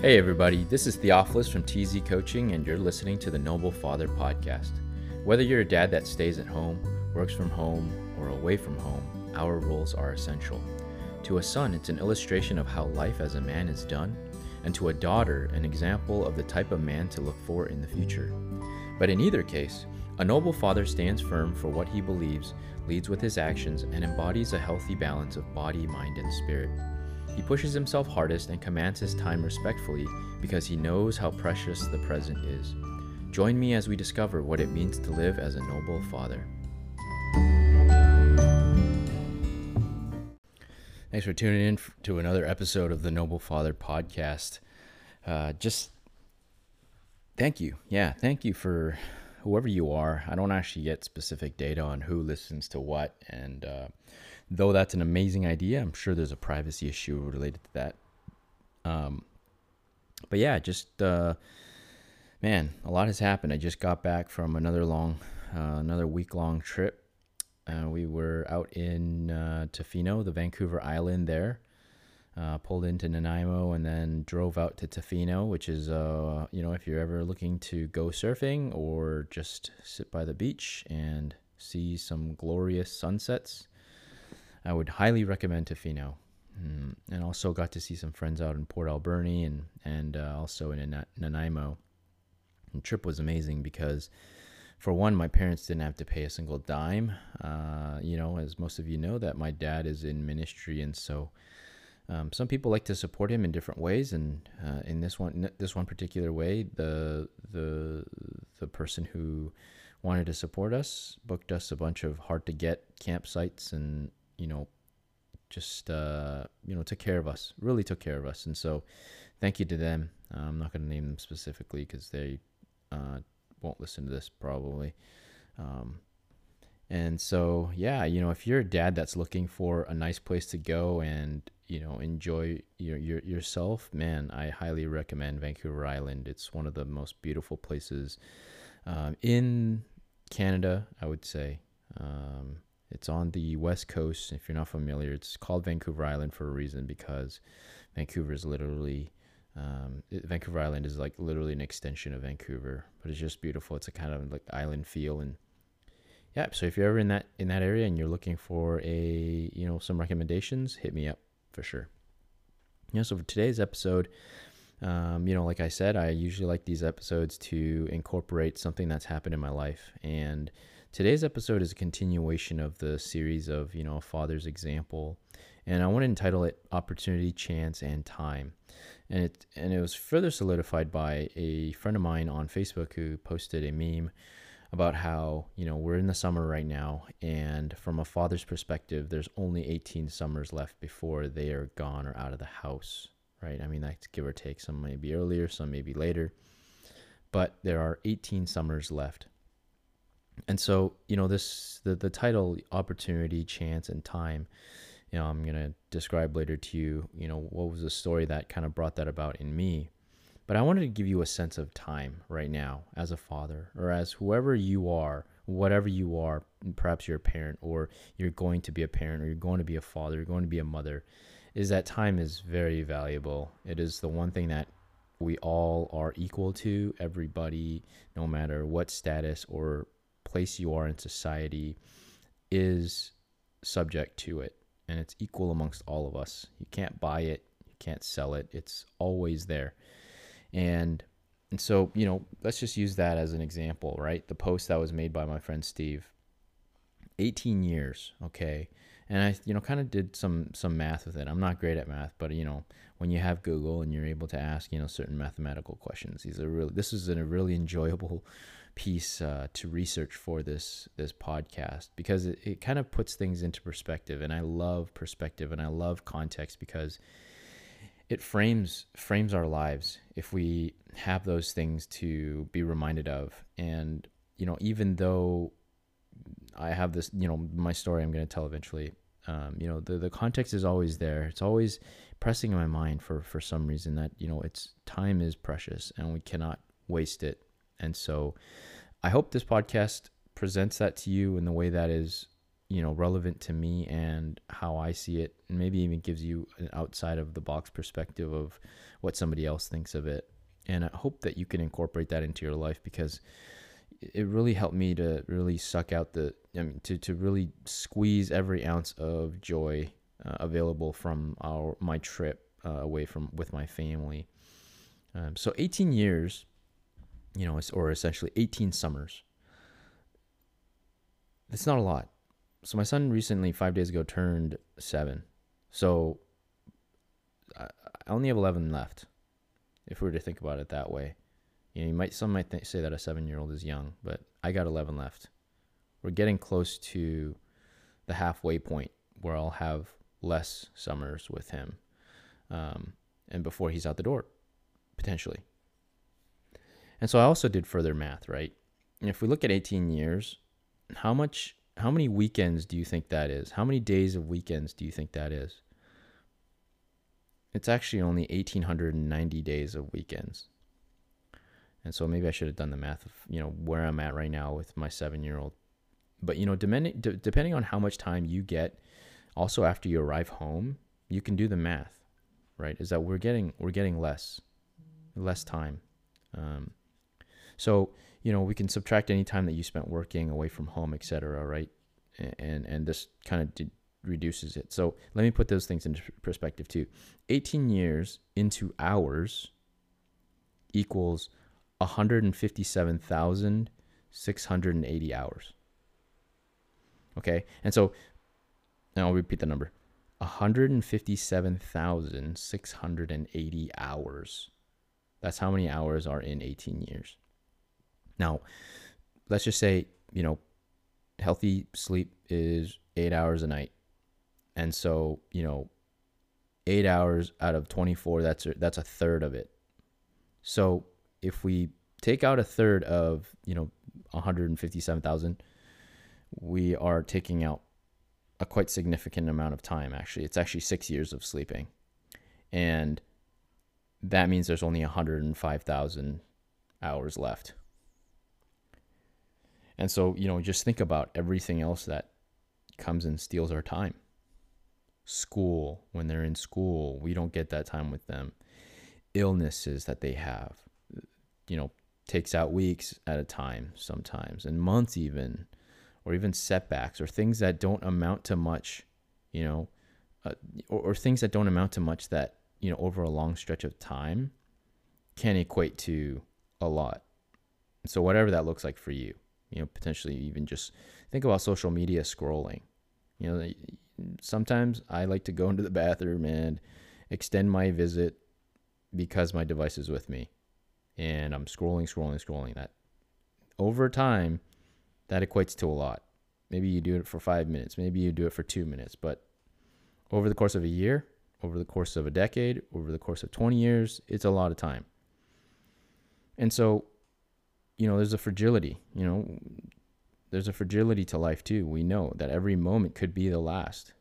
Hey, everybody, this is Theophilus from TZ Coaching, and you're listening to the Noble Father Podcast. Whether you're a dad that stays at home, works from home, or away from home, our roles are essential. To a son, it's an illustration of how life as a man is done, and to a daughter, an example of the type of man to look for in the future. But in either case, a noble father stands firm for what he believes, leads with his actions, and embodies a healthy balance of body, mind, and spirit. He pushes himself hardest and commands his time respectfully because he knows how precious the present is. Join me as we discover what it means to live as a noble father. Thanks for tuning in to another episode of the Noble Father podcast. Uh, just thank you. Yeah, thank you for whoever you are. I don't actually get specific data on who listens to what, and uh, though that's an amazing idea, I'm sure there's a privacy issue related to that. Um, but yeah, just uh, man, a lot has happened. I just got back from another long, uh, another week long trip. Uh, we were out in uh, Tofino, the Vancouver Island there. Uh, pulled into Nanaimo and then drove out to Tofino, which is, uh, you know, if you're ever looking to go surfing or just sit by the beach and see some glorious sunsets, I would highly recommend Tofino. Mm, and also got to see some friends out in Port Alberni and and uh, also in Nanaimo. The trip was amazing because, for one, my parents didn't have to pay a single dime. Uh, you know, as most of you know, that my dad is in ministry, and so um, some people like to support him in different ways. And uh, in this one, this one particular way, the the the person who wanted to support us booked us a bunch of hard to get campsites and you know, just uh, you know took care of us. Really took care of us, and so thank you to them. Uh, I'm not going to name them specifically because they uh, won't listen to this probably. Um, and so yeah, you know, if you're a dad that's looking for a nice place to go and you know enjoy your, your yourself, man, I highly recommend Vancouver Island. It's one of the most beautiful places um, in Canada, I would say. Um, it's on the west coast. If you're not familiar, it's called Vancouver Island for a reason because Vancouver is literally um, it, Vancouver Island is like literally an extension of Vancouver, but it's just beautiful. It's a kind of like island feel and yeah. So if you're ever in that in that area and you're looking for a you know some recommendations, hit me up for sure. Yeah. So for today's episode, um, you know, like I said, I usually like these episodes to incorporate something that's happened in my life and Today's episode is a continuation of the series of, you know, a father's example. And I want to entitle it Opportunity, Chance, and Time. And it and it was further solidified by a friend of mine on Facebook who posted a meme about how, you know, we're in the summer right now and from a father's perspective, there's only 18 summers left before they are gone or out of the house, right? I mean, that's give or take. Some may be earlier, some may be later. But there are 18 summers left and so you know this the, the title opportunity chance and time you know i'm to describe later to you you know what was the story that kind of brought that about in me but i wanted to give you a sense of time right now as a father or as whoever you are whatever you are perhaps you're a parent or you're going to be a parent or you're going to be a father you're going to be a mother is that time is very valuable it is the one thing that we all are equal to everybody no matter what status or place you are in society is subject to it and it's equal amongst all of us. You can't buy it, you can't sell it. It's always there. And and so, you know, let's just use that as an example, right? The post that was made by my friend Steve. 18 years, okay? And I, you know, kind of did some some math with it. I'm not great at math, but you know, when you have Google and you're able to ask, you know, certain mathematical questions, these are really this is a really enjoyable piece uh, to research for this this podcast because it, it kind of puts things into perspective and i love perspective and i love context because it frames frames our lives if we have those things to be reminded of. And you know even though i have this you know my story i'm going to tell eventually um, you know the, the context is always there. It's always pressing in my mind for for some reason that you know it's time is precious and we cannot waste it. And so I hope this podcast presents that to you in the way that is you know relevant to me and how I see it, and maybe even gives you an outside of the box perspective of what somebody else thinks of it. And I hope that you can incorporate that into your life because it really helped me to really suck out the I mean to to really squeeze every ounce of joy uh, available from our my trip uh, away from with my family. Um, so 18 years, you know, or essentially 18 summers. It's not a lot. So my son recently, five days ago, turned seven. So I only have 11 left, if we were to think about it that way. You know, you might some might th- say that a seven-year-old is young, but I got 11 left. We're getting close to the halfway point where I'll have less summers with him, um, and before he's out the door, potentially. And so I also did further math, right? If we look at 18 years, how much how many weekends do you think that is? How many days of weekends do you think that is? It's actually only 1890 days of weekends. And so maybe I should have done the math of, you know, where I'm at right now with my 7-year-old. But you know, depending d- depending on how much time you get also after you arrive home, you can do the math, right? Is that we're getting we're getting less less time. Um, so you know we can subtract any time that you spent working away from home, etc. Right, and and this kind of reduces it. So let me put those things into perspective too. 18 years into hours equals 157,680 hours. Okay, and so now I'll repeat the number 157,680 hours. That's how many hours are in 18 years. Now, let's just say, you know, healthy sleep is eight hours a night. And so, you know, eight hours out of 24, that's a, that's a third of it. So if we take out a third of, you know, 157,000, we are taking out a quite significant amount of time, actually. It's actually six years of sleeping. And that means there's only 105,000 hours left. And so, you know, just think about everything else that comes and steals our time. School, when they're in school, we don't get that time with them. Illnesses that they have, you know, takes out weeks at a time sometimes and months even, or even setbacks or things that don't amount to much, you know, uh, or, or things that don't amount to much that, you know, over a long stretch of time can equate to a lot. So, whatever that looks like for you you know potentially even just think about social media scrolling. You know sometimes i like to go into the bathroom and extend my visit because my device is with me. And i'm scrolling scrolling scrolling. That over time that equates to a lot. Maybe you do it for five minutes. Maybe you do it for two minutes. But over the course of a year over the course of a decade over the course of 20 years it's a lot of time. And so you know, there's a fragility, you know, there's a fragility to life too. We know that every moment could be the last.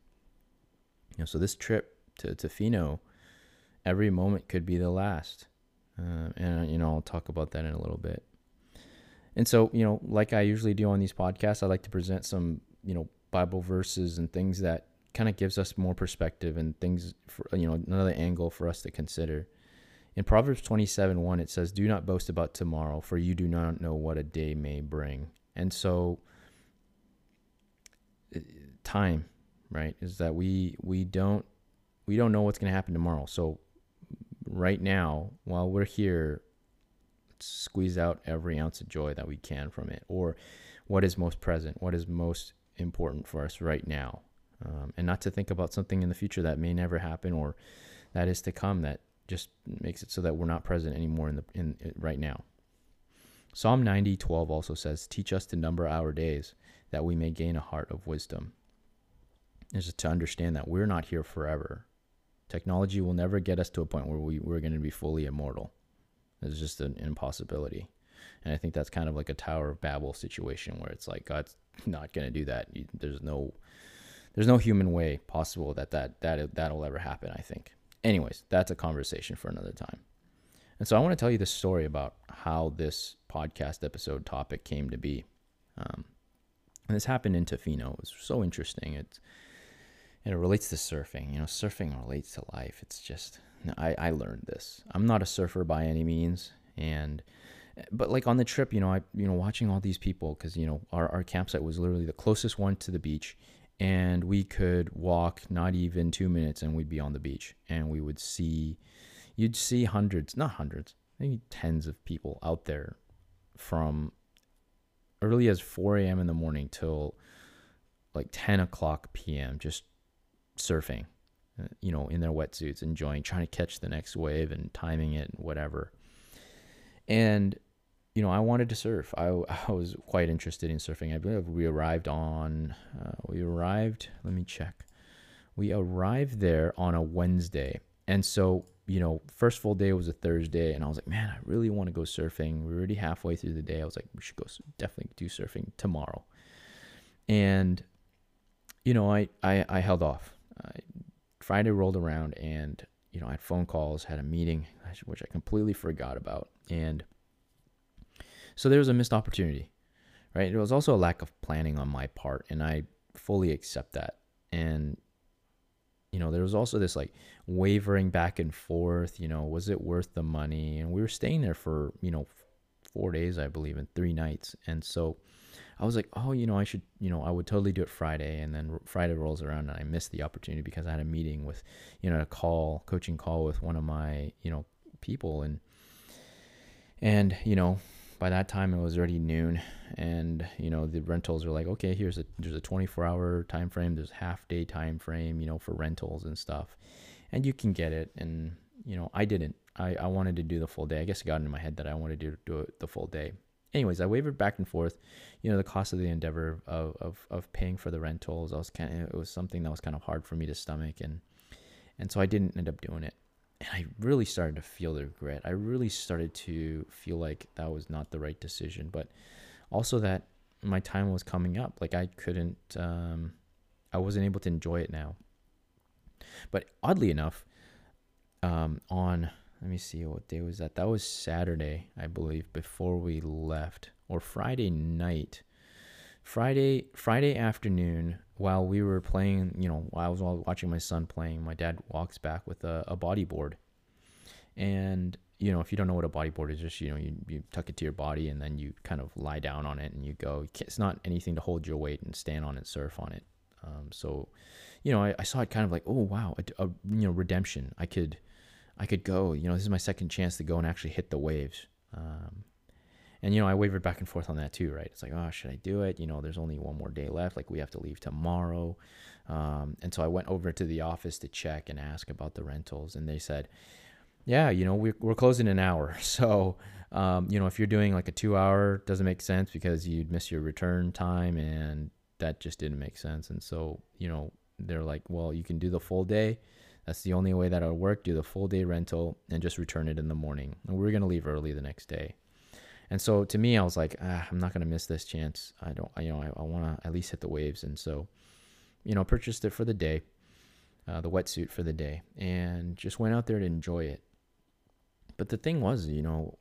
You know, so this trip to, Tofino, every moment could be the last. Uh, and, you know, I'll talk about that in a little bit. And so, you know, like I usually do on these podcasts, I like to present some, you know, Bible verses and things that kind of gives us more perspective and things, for, you know, another angle for us to consider. In Proverbs 27 1, it says, Do not boast about tomorrow, for you do not know what a day may bring. And so, uh, time, right, is that we we don't we don't know what's going to happen tomorrow. So, right now, while we're here, squeeze out every ounce of joy that we can from it, or what is most present, what is most important for us right now, um, and not to think about something in the future that may never happen or that is to come that just makes it so that we're not present anymore in the in, in right now. Psalm 90:12 also says, Teach us to number our days, that we may gain a heart of wisdom. Just to understand that we're not here forever. Technology will never get us to a point where we, we're going to be fully immortal. It's just an impossibility. And I think that's kind of like a Tower of Babel situation where it's like God's not going to do that. There's no there's no human way possible that that that that'll ever happen, I think. Anyways, that's a conversation for another time. And so I want to tell you the story about how this podcast episode topic came to be. Um, And this happened in Tofino. It was so interesting. It's and it relates to surfing. You know, surfing relates to life. It's just I, I learned this. I'm not a surfer by any means, and but like on the trip, you know, I you know watching all these people because you know our our campsite was literally the closest one to the beach, and we could walk not even two minutes and we'd be on the beach, and we would see, you'd see hundreds, not hundreds, maybe tens of people out there from early as 4 a.m. in the morning till like 10 o'clock p.m. just surfing uh, you know, in their wetsuits, enjoying, trying to catch the next wave and timing it and whatever. And, you know, I wanted to surf. I, I was quite interested in surfing. I believe we arrived on, uh, we arrived, let me check. We arrived there on a Wednesday. And so, you know, first full day was a Thursday. And I was like, man, I really want to go surfing. We're already halfway through the day. I was like, we should go definitely do surfing tomorrow. And, you know, I, I, I held off. I Friday rolled around and you know I had phone calls, had a meeting, which I completely forgot about, and so there was a missed opportunity, right? It was also a lack of planning on my part, and I fully accept that. And you know there was also this like wavering back and forth. You know, was it worth the money? And we were staying there for you know four days, I believe, and three nights, and so I was like, oh, you know, I should, you know, I would totally do it Friday. And then Friday rolls around and I missed the opportunity because I had a meeting with, you know, a call, coaching call with one of my, you know, people. And, and, you know, by that time it was already noon and, you know, the rentals are like, okay, here's a, there's a 24 hour time frame. There's half day time frame, you know, for rentals and stuff. And you can get it. And, you know, I didn't, I, I wanted to do the full day. I guess it got into my head that I wanted to do, it the full day anyways, I wavered back and forth. You know, the cost of the endeavor of, of, of paying for the rentals, I was kind of, it was something that was kind of hard for me to stomach. And, and so I didn't end up doing it. And I really started to feel the regret. I really started to feel like that was not the right decision, but also that my time was coming up. Like I couldn't, um, I wasn't able to enjoy it now. But oddly enough, um, on let me see what day was that. That was Saturday, I believe, before we left, or Friday night. Friday Friday afternoon, while we were playing, you know, while I was watching my son playing, my dad walks back with a, a bodyboard. And you know, if you don't know what a bodyboard is, just you know, you, you tuck it to your body and then you kind of lie down on it and you go. It's not anything to hold your weight and stand on it, surf on it. Um, so, you know, I, I, saw it kind of like, oh wow, a, a you know, redemption. I could I could go. You know, this is my second chance to go and actually hit the waves. Um, and you know, I wavered back and forth on that too, right? It's like, oh, should I do it? You know, there's only one more day left. Like we have to leave tomorrow. Um, and so I went over to the office to check and ask about the rentals, and they said, yeah, you know, we're we're closing an hour. So, um, you know, if you're doing like a two hour, doesn't make sense because you'd miss your return time, and that just didn't make sense. And so, you know, they're like, well, you can do the full day that's the only way that it'll work. Do the full day rental and just return it in the morning. And we are gonna leave early the next day. And so to me, I was like, ah, I'm not gonna miss this chance. I don't, I, you know, I, I want to at least hit the waves. And so, you know, purchased it for the day, uh, the wetsuit for the day, and just went out there to enjoy it. But the thing was, you know,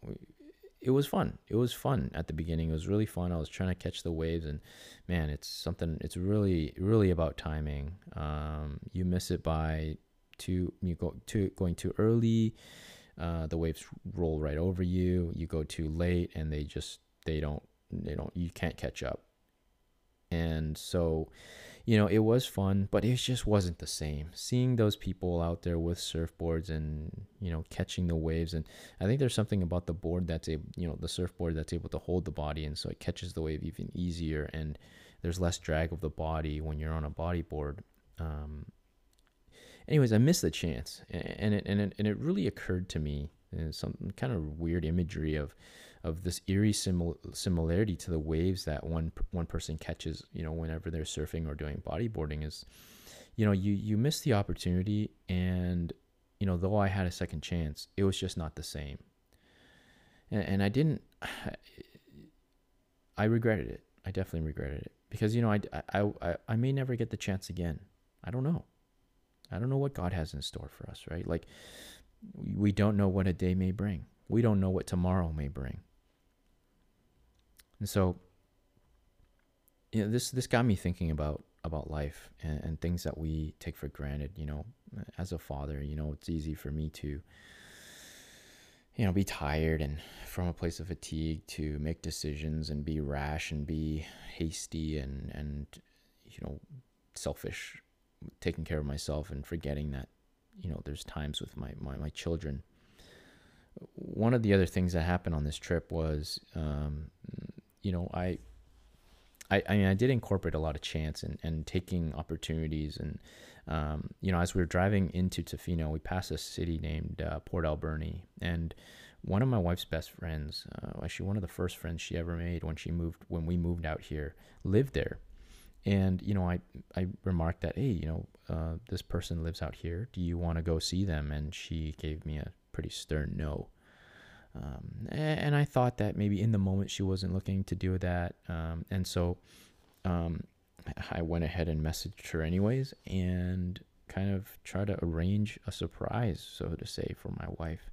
it was fun. It was fun at the beginning. It was really fun. I was trying to catch the waves, and man, it's something. It's really, really about timing. Um, you miss it by too you go too going too early uh, the waves roll right over you you go too late and they just they don't they don't you can't catch up. And so you know it was fun but it just wasn't the same. Seeing those people out there with surfboards and you know catching the waves and i think there's something about the board that's a you know the surfboard that's able to hold the body and so it catches the wave even easier and there's less drag of the body when you're on a bodyboard. Um, anyways, I missed the chance, and it and it, and it really occurred to me uh, some kind of weird imagery of of this eerie simil- similarity to the waves that one one person catches, you know, whenever they're surfing or doing bodyboarding is, you know, you you miss the opportunity, and you know, though I had a second chance, it was just not the same. And, and I didn't. I regretted it. I definitely regretted it because you know I, I I I may never get the chance again. I don't know. I don't know what God has in store for us, right? Like, we don't know what a day may bring. We don't know what tomorrow may bring. And so, you know, this this got me thinking about about life and, and things that we take for granted. You know, as a father, you know, it's easy for me to you know, be tired and from a place of fatigue to make decisions and be rash and be hasty and and you know, selfish, taking care of myself and forgetting that you know, there's times with my my, my children. One of the other things that happened on this trip was, um, you know, I I, I mean, I did incorporate a lot of chance and, and taking opportunities. And, um, you know, as we were driving into Tofino, we passed a city named uh, Port Alberni. And one of my wife's best friends, uh, actually one of the first friends she ever made when she moved, when we moved out here, lived there. And, you know, I, I remarked that, hey, you know, uh, this person lives out here. Do you want to go see them? And she gave me a pretty stern no. Um, and I thought that maybe in the moment she wasn't looking to do that. Um, and so um, I went ahead and messaged her anyways and kind of try to arrange a surprise, so to say, for my wife.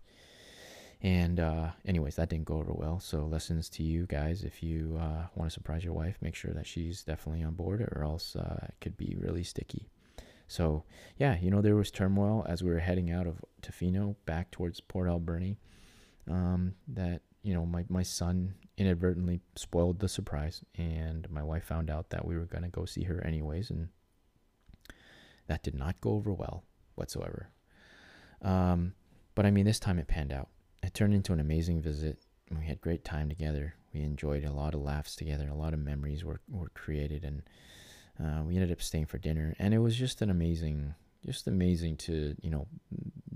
And, uh, anyways, that didn't go over well. So, lessons to you guys if you uh, want to surprise your wife, make sure that she's definitely on board, or else uh, it could be really sticky. So, yeah, you know, there was turmoil as we were heading out of Tofino back towards Port Alberni um, that you know my, my son inadvertently spoiled the surprise and my wife found out that we were to go see her anyways and that did not go over well whatsoever um, but i mean this time it panned out it turned into an amazing visit we had great time together we enjoyed a lot of laughs together a lot of memories were, were created and uh, we ended up staying for dinner and it was just an amazing just amazing to you know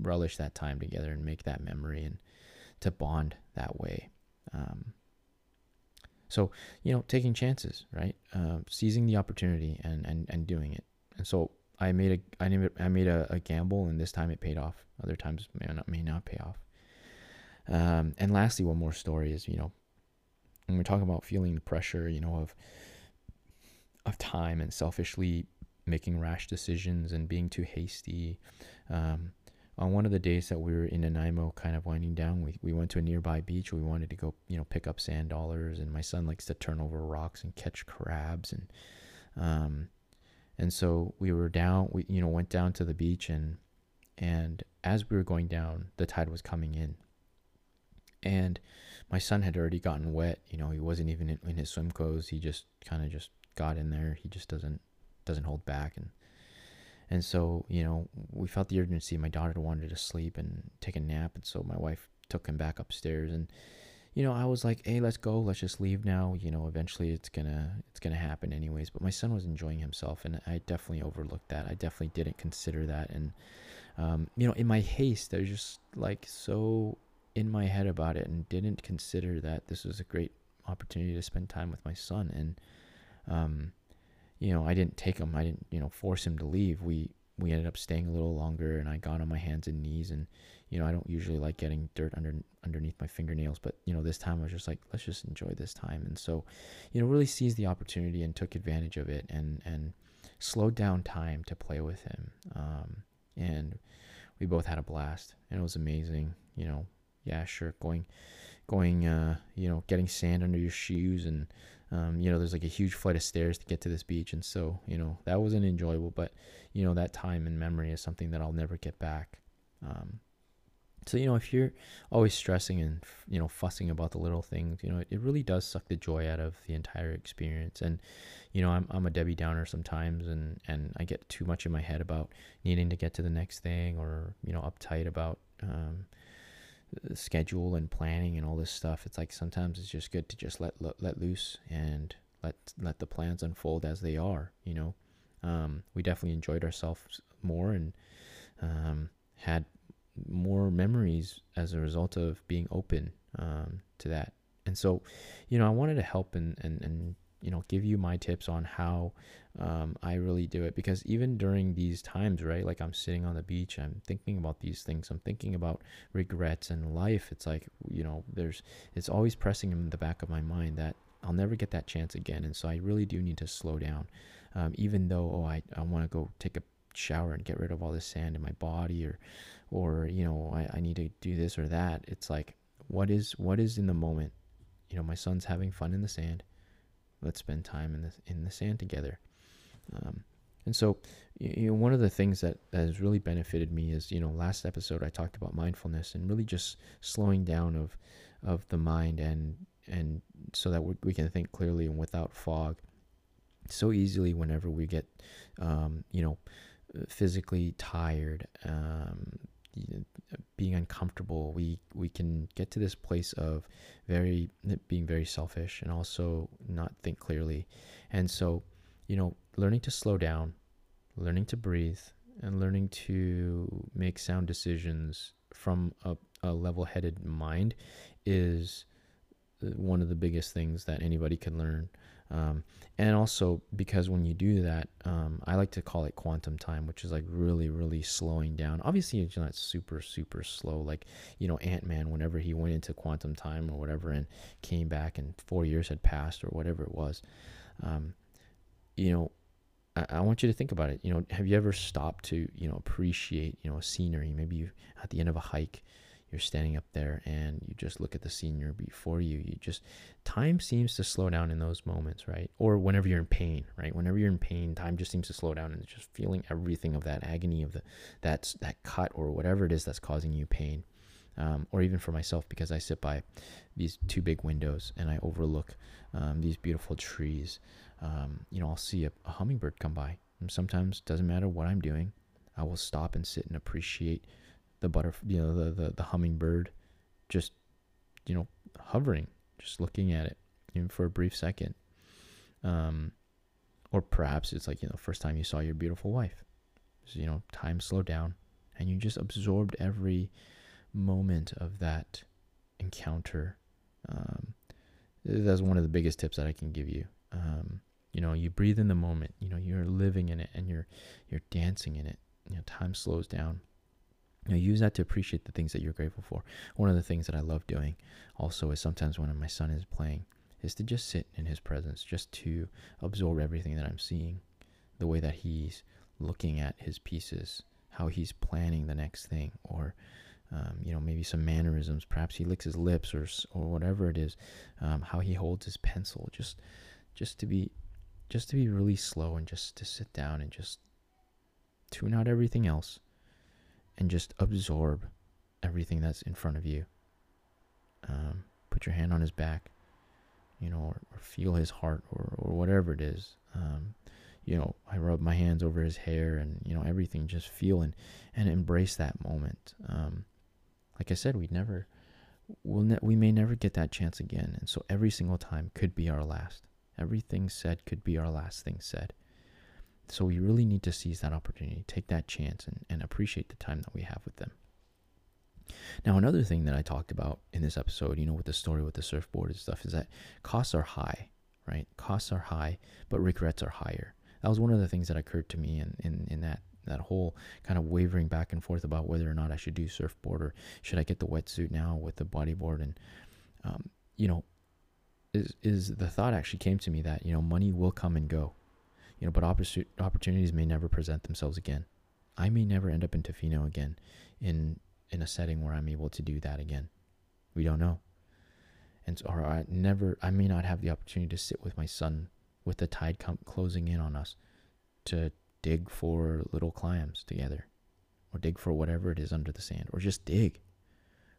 relish that time together and make that memory and to bond that way. Um, so you know, taking chances, right? Uh, seizing the opportunity and and and doing it. And so I made a I made I made a, a gamble, and this time it paid off. Other times may not may not pay off. Um, and lastly, one more story is you know when we're talking about feeling the pressure, you know of of time and selfishly making rash decisions and being too hasty. Um, on one of the days that we were in Nanaimo kind of winding down, we, we went to a nearby beach. We wanted to go, you know, pick up sand dollars and my son likes to turn over rocks and catch crabs and um and so we were down we you know went down to the beach and and as we were going down, the tide was coming in. And my son had already gotten wet, you know, he wasn't even in, in his swim clothes. He just kind of just got in there. He just doesn't doesn't hold back and and so, you know, we felt the urgency. My daughter wanted to sleep and take a nap. And so my wife took him back upstairs. And, you know, I was like, hey, let's go. Let's just leave now. You know, eventually it's to, it's to happen anyways. But my son was enjoying himself. And I definitely overlooked that. I definitely didn't consider that. And, um, you know, in my haste, I was just like so in my head about it and didn't consider that this was a great opportunity to spend time with my son. And, um, you know, I didn't take him. I didn't, you know, force him to leave. We we ended up staying a little longer, and I got on my hands and knees. And you know, I don't usually like getting dirt under underneath my fingernails, but you know, this time I was just like, let's just enjoy this time. And so, you know, really seized the opportunity and took advantage of it, and and slowed down time to play with him. Um, and we both had a blast, and it was amazing. You know, yeah, sure, going, going, uh, you know, getting sand under your shoes and um, you know, there's like a huge flight of stairs to get to this beach, and so you know that wasn't enjoyable. But you know that time and memory is something that I'll never get back. Um, so you know, if you're always stressing and you know fussing about the little things, you know, it, it really does suck the joy out of the entire experience. And you know, I'm I'm a Debbie Downer sometimes, and and I get too much in my head about needing to get to the next thing, or you know, uptight about um, schedule and planning and all this stuff it's like sometimes it's just good to just let let, let loose and let let the plans unfold as they are you know? Um, we definitely enjoyed ourselves more and um, had more memories as a result of being open um, to that. And so you know i wanted to help and and, and you know give you my tips on how um, I really do it because even during these times, right? Like I'm sitting on the beach, I'm thinking about these things. I'm thinking about regrets and life. It's like you know, there's it's always pressing in the back of my mind that I'll never get that chance again, and so I really do need to slow down. Um, even though oh, I I want to go take a shower and get rid of all this sand in my body, or or you know I, I need to do this or that. It's like what is what is in the moment. You know, my son's having fun in the sand let's spend time in the in the sand together. Um, and so, you know, one of the things that, has really benefited me is, you know, last episode I talked about mindfulness and really just slowing down of of the mind and and so that we can think clearly and without fog. So easily, whenever we get, um, you know, physically tired, um, being uncomfortable, we we can get to this place of very being very selfish and also not think clearly, and so, you know, learning to slow down, learning to breathe, and learning to make sound decisions from a, a level-headed mind is uh, one of the biggest things that anybody can learn. Um, and also because when you do that, um, I like to call it quantum time, which is like really, really slowing down. Obviously, it's not super, super slow. Like you know, Ant Man, whenever he went into quantum time or whatever, and came back, and four years had passed or whatever it was. Um, you know, I, want you to think about it. You know, have you ever stopped to you know appreciate you know scenery? Maybe you at the end of a hike you're standing up there and you just look at the scenery before you you just time seems to slow down in those moments right or whenever you're in pain right whenever you're in pain time just seems to slow down and just feeling everything of that agony of the that's that cut or whatever it is that's causing you pain um, or even for myself because I sit by these two big windows and I overlook um, these beautiful trees. Um, you know, I'll see a, a hummingbird come by. And sometimes doesn't matter what I'm doing, I will stop and sit and appreciate the butterfly, you know, the, the, the hummingbird just, you know, hovering, just looking at it even for a brief second. Um, or perhaps it's like, you know, first time you saw your beautiful wife. So, you know, time slowed down and you just absorbed every moment of that encounter. Um, that's one of the biggest tips that I can give you. Um, you know, you breathe in the moment. You know, you're living in it and you're you're dancing in it. You know, time slows down. You know, use that to appreciate the things that you're grateful for. One of the things that I love doing also is sometimes when my son is playing is to just sit in his presence, just to absorb everything that I'm seeing, the way that he's looking at his pieces, how he's planning the next thing, or um, you know maybe some mannerisms. Perhaps he licks his lips, or or whatever it is, um, how he holds his pencil. Just just to be just to be really slow and just to sit down and just tune out everything else and just absorb everything that's in front of you. Um, put your hand on his back, you know, or, or feel his heart or, or whatever it is. Um, you know, I rub my hands over his hair and, you know, everything, just feel and, and embrace that moment. Um, like I said, we never, we'll ne- we may never get that chance again. And so every single time could be our last. Everything said could be our last thing said. So we really need to seize that opportunity, take that chance, and, and appreciate the time that we have with them. Now, another thing that I talked about in this episode, you know, with the story with the surfboard and stuff, is that costs are high, right? Costs are high, but regrets are higher. That was one of the things that occurred to me in, in, in that that whole kind of wavering back and forth about whether or not I should do surfboard or should I get the wetsuit now with the bodyboard. And, um, you know, is, is the thought actually came to me that, you know, money will come and go you know, but opportunities may never present themselves again. I may never end up in Tofino again in in a setting where I'm able to do that again. We don't know. And so, or I never I may not have the opportunity to sit with my son with the tide closing in on us to dig for little clams together or dig for whatever it is under the sand or just dig.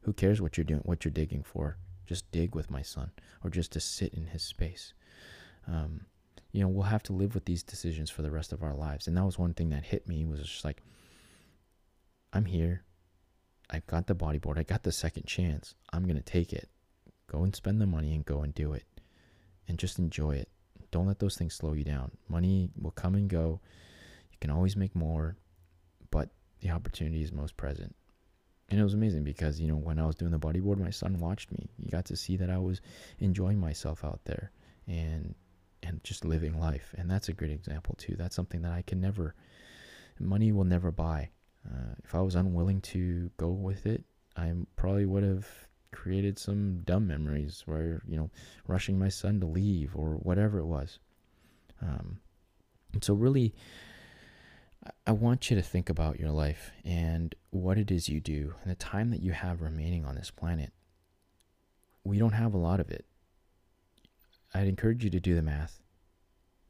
Who cares what you're doing what you're digging for? Just dig with my son or just to sit in his space. Um, you know, we'll have to live with these decisions for the rest of our lives. And that was one thing that hit me was just like, I'm here. I got the bodyboard. I got the second chance. I'm going to take it. Go and spend the money and go and do it. And just enjoy it. Don't let those things slow you down. Money will come and go. You can always make more, but the opportunity is most present. And it was amazing because, you know, when I was doing the bodyboard, my son watched me. He got to see that I was enjoying myself out there. And and just living life. And that's a great example too. That's something that I can never, money will never buy. Uh, if I was unwilling to go with it, I probably would have created some dumb memories where you know rushing my son to leave or whatever it was. Um, and so really, I want you to think about your life and what it is you do and the time that you have remaining on this planet. We don't have a lot of it I'd encourage you to do the math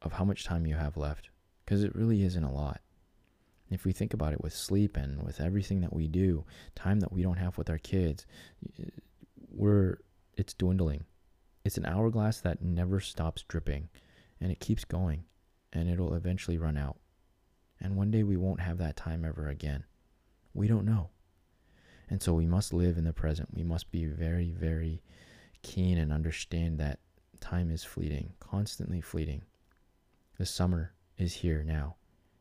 of how much time you have left because it really isn't a lot. If we think about it with sleep and with everything that we do, time that we don't have with our kids, we're it's dwindling. It's an hourglass that never stops dripping and it keeps going and it'll eventually run out. And one day we won't have that time ever again. We don't know. And so we must live in the present. We must be very, very keen and understand that time is fleeting, constantly fleeting. The summer is here now.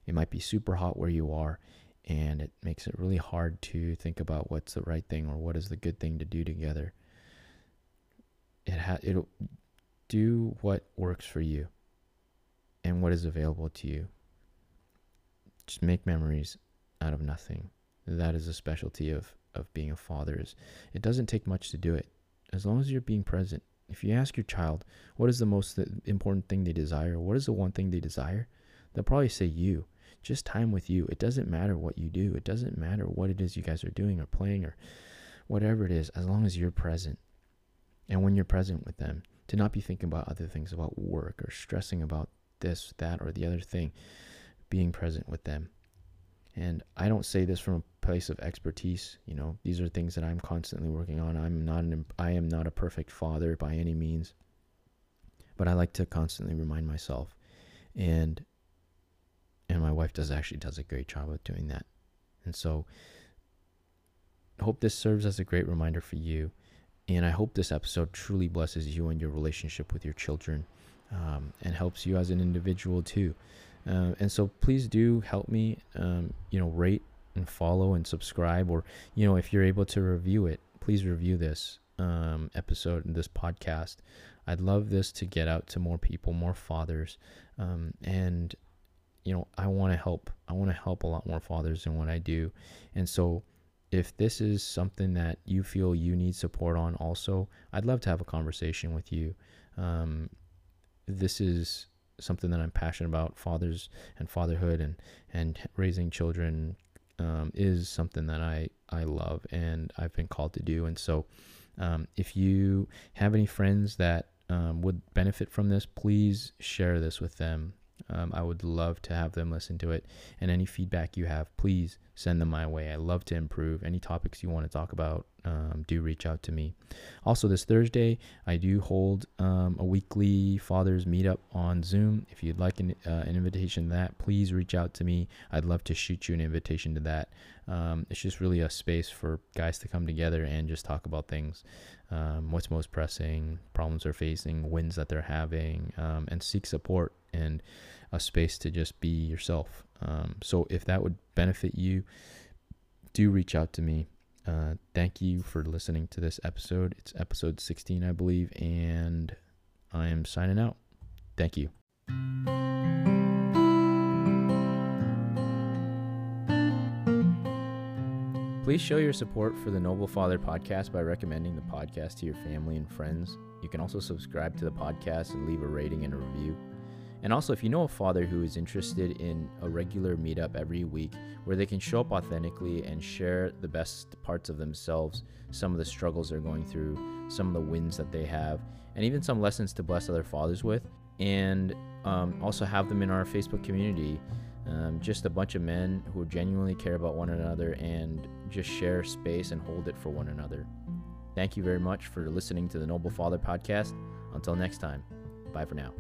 It might be super hot where you are, and it makes it really hard to think about what's the right thing or what is the good thing to do together. It ha- it'll do what works for you and what is available to you. Just make memories out of nothing. That is a specialty of of being a father is it doesn't take much to do it. As long as you're being present. If you ask your child what is the most important thing they desire, what is the one thing they desire, they'll probably say you. Just time with you. It doesn't matter what you do. It doesn't matter what it is you guys are doing or playing or whatever it is, as long as you're present. And when you're present with them, to not be thinking about other things about work or stressing about this, that, or the other thing, being present with them. And I don't say this from a place of expertise. You know, these are things that I'm constantly working on. I'm not an, I am not a perfect father by any means, but I like to constantly remind myself, and and my wife does actually does a great job of doing that. And so, hope this serves as a great reminder for you, and I hope this episode truly blesses you and your relationship with your children, um, and helps you as an individual too. Uh, and so please do help me, um, you know, rate and follow and subscribe, or you know, if you're able to review it, please review this um, episode, and this podcast. I'd love this to get out to more people, more fathers, um, and you know, I want to help. I want to help a lot more fathers than what I do, and so if this is something that you feel you need support on, also, I'd love to have a conversation with you. Um, this is something that I'm passionate about. Fathers and fatherhood and and raising children um, is something that I I love and I've been called to do. And so, um, if you have any friends that um, would benefit from this, please share this with them. Um, I would love to have them listen to it. And any feedback you have, please send them my way. I love to improve. Any topics you want to talk about, um, do reach out to me. Also, this Thursday, I do hold um, a weekly Fathers Meetup on Zoom. If you'd like an, uh, an invitation to that, please reach out to me. I'd love to shoot you an invitation to that. Um, it's just really a space for guys to come together and just talk about things. Um, what's most pressing, problems they're facing, wins that they're having, um, and seek support and a space to just be yourself. Um, so if that would benefit you, do reach out to me. Uh, thank you for listening to this episode. It's episode 16, I believe, and I am signing out. Thank you. Please show your support for the Noble Father podcast by recommending the podcast to your family and friends. You can also subscribe to the podcast and leave a rating and a review. And also, if you know a father who is interested in a regular meetup every week where they can show up authentically and share the best parts of themselves, some of the struggles they're going through, some of the wins that they have, and even some lessons to bless other fathers with, and um, also have them in our Facebook community. Um, just a bunch of men who genuinely care about one another and just share space and hold it for one another. Thank you very much for listening to the Noble Father podcast. Until next time, bye for now.